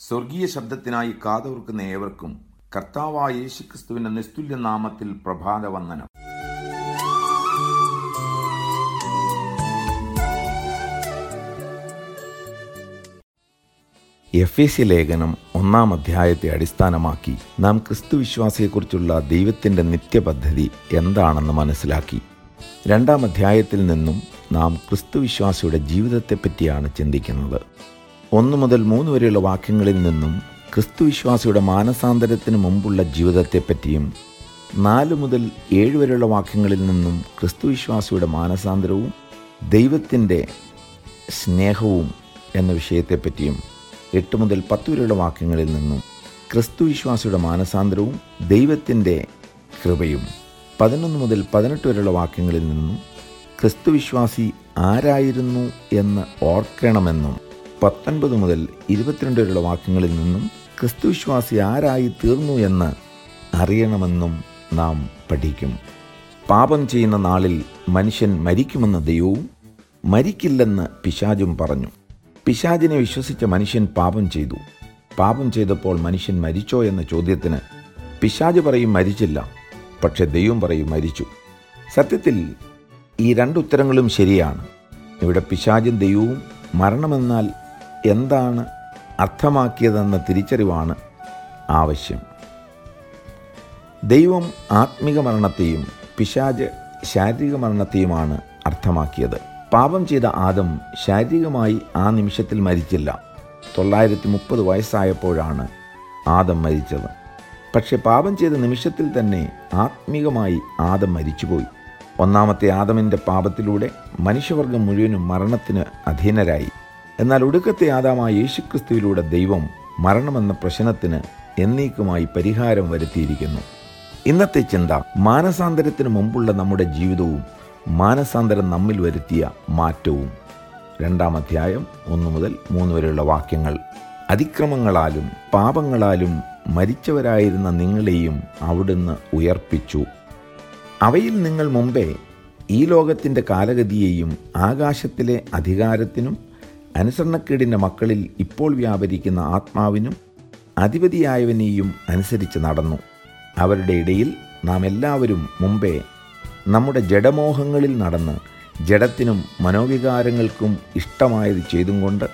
സ്വർഗീയ ശബ്ദത്തിനായി കാതോർക്കുന്ന ഏവർക്കും കർത്താവായ യേശുക്രിസ്തുവിന്റെ നിസ്തുല്യ നാമത്തിൽ പ്രഭാത വന്ദനം. എഫ് എ സി ലേഖനം ഒന്നാം അധ്യായത്തെ അടിസ്ഥാനമാക്കി നാം ക്രിസ്തുവിശ്വാസിയെക്കുറിച്ചുള്ള ദൈവത്തിന്റെ നിത്യപദ്ധതി എന്താണെന്ന് മനസ്സിലാക്കി. രണ്ടാം അധ്യായത്തിൽ നിന്നും നാം ക്രിസ്തുവിശ്വാസിയുടെ ജീവിതത്തെപ്പറ്റിയാണ് ചിന്തിക്കുന്നത്. ഒന്ന് മുതൽ മൂന്ന് വരെയുള്ള വാക്യങ്ങളിൽ നിന്നും ക്രിസ്തുവിശ്വാസിയുടെ മാനസാന്തരത്തിന് മുമ്പുള്ള ജീവിതത്തെപ്പറ്റിയും നാല് മുതൽ ഏഴ് വരെയുള്ള വാക്യങ്ങളിൽ നിന്നും ക്രിസ്തുവിശ്വാസിയുടെ മാനസാന്തരവും ദൈവത്തിന്റെ സ്നേഹവും എന്ന വിഷയത്തെപ്പറ്റിയും എട്ട് മുതൽ പത്ത് വരെയുള്ള വാക്യങ്ങളിൽ നിന്നും ക്രിസ്തുവിശ്വാസിയുടെ മാനസാന്തരവും ദൈവത്തിന്റെ കൃപയും പതിനൊന്ന് മുതൽ പതിനെട്ട് വരെയുള്ള വാക്യങ്ങളിൽ നിന്നും ക്രിസ്തുവിശ്വാസി ആരായിരുന്നു എന്ന് ഓർക്കണമെന്നും പത്തൊൻപത് മുതൽ ഇരുപത്തിരണ്ട് വരെയുള്ള വാക്യങ്ങളിൽ നിന്നും ക്രിസ്തുവിശ്വാസി ആരായി തീർന്നു എന്ന് അറിയണമെന്നും നാം പഠിക്കും. പാപം ചെയ്യുന്ന നാളിൽ മനുഷ്യൻ മരിക്കുമെന്ന് ദൈവവും മരിക്കില്ലെന്ന് പിശാജും പറഞ്ഞു. പിശാജിനെ വിശ്വസിച്ച മനുഷ്യൻ പാപം ചെയ്തു. പാപം ചെയ്തപ്പോൾ മനുഷ്യൻ മരിച്ചോ എന്ന ചോദ്യത്തിന് പിശാജ് പറയും മരിച്ചില്ല പക്ഷെ ദൈവം പറയും മരിച്ചു. സത്യത്തിൽ ഈ രണ്ടുത്തരങ്ങളും ശരിയാണ്. ഇവിടെ പിശാജും ദൈവവും മരണമെന്നാൽ എന്താണ് അർത്ഥമാക്കിയതെന്ന തിരിച്ചറിവാണ് ആവശ്യം. ദൈവം ആത്മിക മരണത്തെയും പിശാജ് ശാരീരിക മരണത്തെയുമാണ് അർത്ഥമാക്കിയത്. പാപം ചെയ്ത ആദം ശാരീരികമായി ആ നിമിഷത്തിൽ മരിച്ചില്ല. തൊള്ളായിരത്തി മുപ്പത് വയസ്സായപ്പോഴാണ് ആദം മരിച്ചത്. പക്ഷെ പാപം ചെയ്ത നിമിഷത്തിൽ തന്നെ ആത്മീകമായി ആദം മരിച്ചുപോയി. ഒന്നാമത്തെ ആദമിന്റെ പാപത്തിലൂടെ മനുഷ്യവർഗം മുഴുവനും മരണത്തിന് അധീനരായി. എന്നാൽ ഒടുക്കത്തെ ആദാമായ യേശുക്രിസ്തുവിലൂടെ ദൈവം മരണമെന്ന പ്രശ്നത്തിന് എന്നേക്കുമായി പരിഹാരം വരുത്തിയിരിക്കുന്നു. ഇന്നത്തെ ചിന്ത മാനസാന്തരത്തിന് മുമ്പുള്ള നമ്മുടെ ജീവിതവും മാനസാന്തരം നമ്മിൽ വരുത്തിയ മാറ്റവും. രണ്ടാം അധ്യായം ഒന്ന് മുതൽ മൂന്ന് വരെയുള്ള വാക്യങ്ങൾ. അതിക്രമങ്ങളാലും പാപങ്ങളാലും മരിച്ചവരായിരുന്ന നിങ്ങളെയും അവിടുന്ന് ഉയർപ്പിച്ചു. അവയിൽ നിങ്ങൾ മുമ്പേ ഈ ലോകത്തിന്റെ കാലഗതിയെയും ആകാശത്തിലെ അധികാരത്തിനും അനുസരണക്കേടിന്റെ മക്കളിൽ ഇപ്പോൾ വ്യാപരിക്കുന്ന ആത്മാവിനും അധിപതിയായവനെയും അനുസരിച്ച് നടന്നു. അവരുടെ ഇടയിൽ നാം എല്ലാവരും മുമ്പേ നമ്മുടെ ജഡമോഹങ്ങളിൽ നടന്ന് ജഡത്തിനും മനോവികാരങ്ങൾക്കും ഇഷ്ടമായത് ചെയ്തും കൊണ്ട്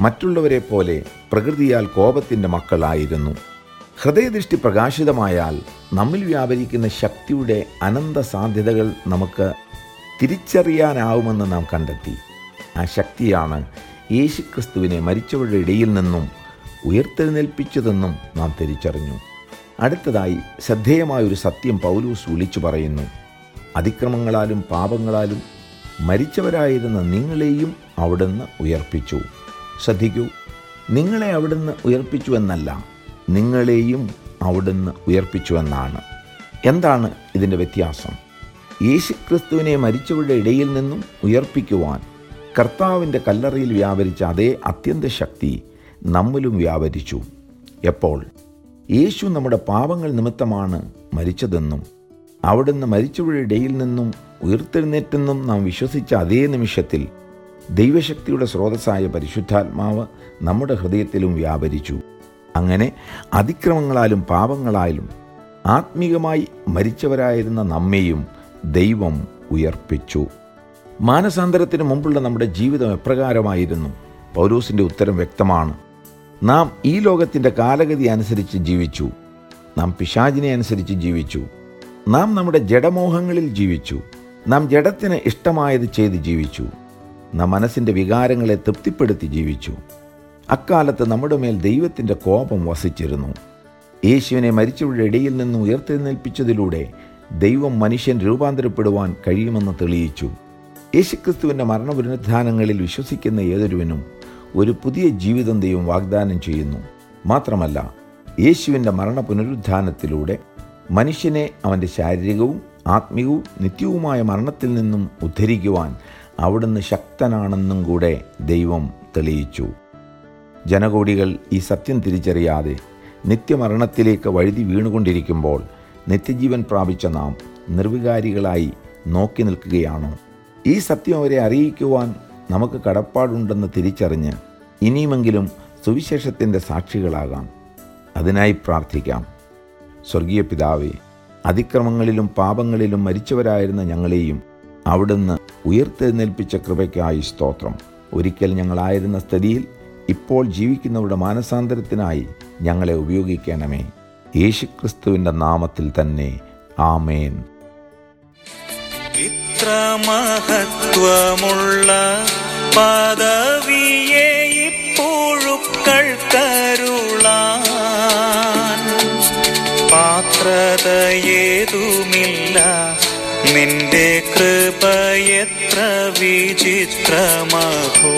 മറ്റുള്ളവരെ പോലെ പ്രകൃതിയാൽ കോപത്തിന്റെ മക്കളായിരുന്നു. ഹൃദയദൃഷ്ടി പ്രകാശിതമായാൽ നമ്മിൽ വ്യാപരിക്കുന്ന ശക്തിയുടെ അനന്ത സാധ്യതകൾ നമുക്ക് തിരിച്ചറിയാനാവുമെന്ന് നാം കണ്ടെത്തി. ആ ശക്തിയാണ് യേശുക്രിസ്തുവിനെ മരിച്ചവരുടെ ഇടയിൽ നിന്നും ഉയർത്തെഴുന്നേൽപ്പിച്ചതെന്നും നാം തിരിച്ചറിഞ്ഞു. അടുത്തതായി ശ്രദ്ധേയമായൊരു സത്യം പൗലൂസ് വിളിച്ചു പറയുന്നു. അതിക്രമങ്ങളാലും പാപങ്ങളാലും മരിച്ചവരായിരുന്ന നിങ്ങളെയും അവിടുന്ന് ഉയർപ്പിച്ചു. ശ്രദ്ധിക്കൂ നിങ്ങളെ അവിടുന്ന് ഉയർപ്പിച്ചു എന്നല്ല നിങ്ങളെയും അവിടുന്ന് ഉയർപ്പിച്ചു എന്നാണ്. എന്താണ് ഇതിന്റെ വ്യത്യാസം? യേശുക്രിസ്തുവിനെ മരിച്ചവരുടെ ഇടയിൽ നിന്നും ഉയർപ്പിക്കുവാൻ കർത്താവിന്റെ കല്ലറയിൽ വ്യാപരിച്ച അതേ അത്യന്ത ശക്തി നമ്മിലും വ്യാപരിച്ചു. എപ്പോൾ? യേശു നമ്മുടെ പാപങ്ങൾ നിമിത്തമാണ് മരിച്ചതെന്നും അവിടുന്ന് മരിച്ചവരുടെ ഇടയിൽ നിന്നും ഉയർത്തെഴുന്നേറ്റെന്നും നാം വിശ്വസിച്ച അതേ നിമിഷത്തിൽ ദൈവശക്തിയുടെ സ്രോതസ്സായ പരിശുദ്ധാത്മാവ് നമ്മുടെ ഹൃദയത്തിലും വ്യാപരിച്ചു. അങ്ങനെ അതിക്രമങ്ങളാലും പാപങ്ങളാലും ആത്മീകമായി മരിച്ചവരായിരുന്ന നമ്മെയും ദൈവം ഉയർപ്പിച്ചു. മാനസാന്തരത്തിന് മുമ്പുള്ള നമ്മുടെ ജീവിതം എപ്രകാരമായിരുന്നു? പൗരൂസിന്റെ ഉത്തരം വ്യക്തമാണ്. നാം ഈ ലോകത്തിന്റെ കാലഗതി അനുസരിച്ച് ജീവിച്ചു. നാം പിശാചിനെ അനുസരിച്ച് ജീവിച്ചു. നാം നമ്മുടെ ജഡമോഹങ്ങളിൽ ജീവിച്ചു. നാം ജഡത്തിന് ഇഷ്ടമായത് ചെയ്ത് ജീവിച്ചു. നാം മനസ്സിന്റെ വികാരങ്ങളെ തൃപ്തിപ്പെടുത്തി ജീവിച്ചു. അക്കാലത്ത് നമ്മുടെ മേൽ ദൈവത്തിന്റെ കോപം വസിച്ചിരുന്നു. യേശുവിനെ മരിച്ചവരുടെ ഇടയിൽ നിന്ന് ഉയർത്തെഴുന്നേൽപ്പിച്ചതിലൂടെ ദൈവം മനുഷ്യൻ രൂപാന്തരപ്പെടുവാൻ കഴിയുമെന്ന് തെളിയിച്ചു. യേശുക്രിസ്തുവിന്റെ മരണപുനരുദ്ധാനങ്ങളിൽ വിശ്വസിക്കുന്ന ഏതൊരുവനും ഒരു പുതിയ ജീവിതം ദൈവം വാഗ്ദാനം ചെയ്യുന്നു. മാത്രമല്ല യേശുവിന്റെ മരണ പുനരുദ്ധാനത്തിലൂടെ മനുഷ്യനെ അവന്റെ ശാരീരികവും ആത്മീയവും നിത്യവുമായ മരണത്തിൽ നിന്നും ഉദ്ധരിക്കുവാൻ അവിടുന്ന് ശക്തനാണെന്നും കൂടെ ദൈവം തെളിയിച്ചു. ജനകോടികൾ ഈ സത്യം തിരിച്ചറിയാതെ നിത്യമരണത്തിലേക്ക് വഴുതി വീണുകൊണ്ടിരിക്കുമ്പോൾ നിത്യജീവൻ പ്രാപിച്ച നാം നിർവികാരികളായി നോക്കി നിൽക്കുകയാണോ? ഈ സത്യം അവരെ അറിയിക്കുവാൻ നമുക്ക് കടപ്പാടുണ്ടെന്ന് തിരിച്ചറിഞ്ഞ് ഇനിയുമെങ്കിലും സുവിശേഷത്തിന്റെ സാക്ഷികളാകാം. അതിനായി പ്രാർത്ഥിക്കാം. സ്വർഗീയ പിതാവേ അതിക്രമങ്ങളിലും പാപങ്ങളിലും മരിച്ചവരായിരുന്ന ഞങ്ങളെയും അവിടുന്ന് ഉയർത്തെഴുന്നേൽപ്പിച്ച കൃപയ്ക്കായി സ്തോത്രം. ഒരിക്കൽ ഞങ്ങളായിരുന്ന സ്ഥിതിയിൽ ഇപ്പോൾ ജീവിക്കുന്നവരുടെ മാനസാന്തരത്തിനായി ഞങ്ങളെ ഉപയോഗിക്കണമേ. യേശുക്രിസ്തുവിന്റെ നാമത്തിൽ തന്നെ. ആമേൻ. ഇത്ര മഹത്വമുള്ള പദവിയെ ഇപ്പോഴുക്കൾ കരുളാൻ പാത്രതയേതുമില്ല നിന്റെ കൃപ എത്ര വിചിത്രമഹോ.